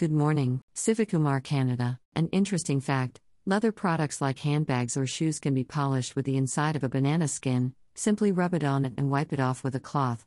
Good morning, Civicumar Canada. An interesting fact leather products like handbags or shoes can be polished with the inside of a banana skin, simply rub it on it and wipe it off with a cloth.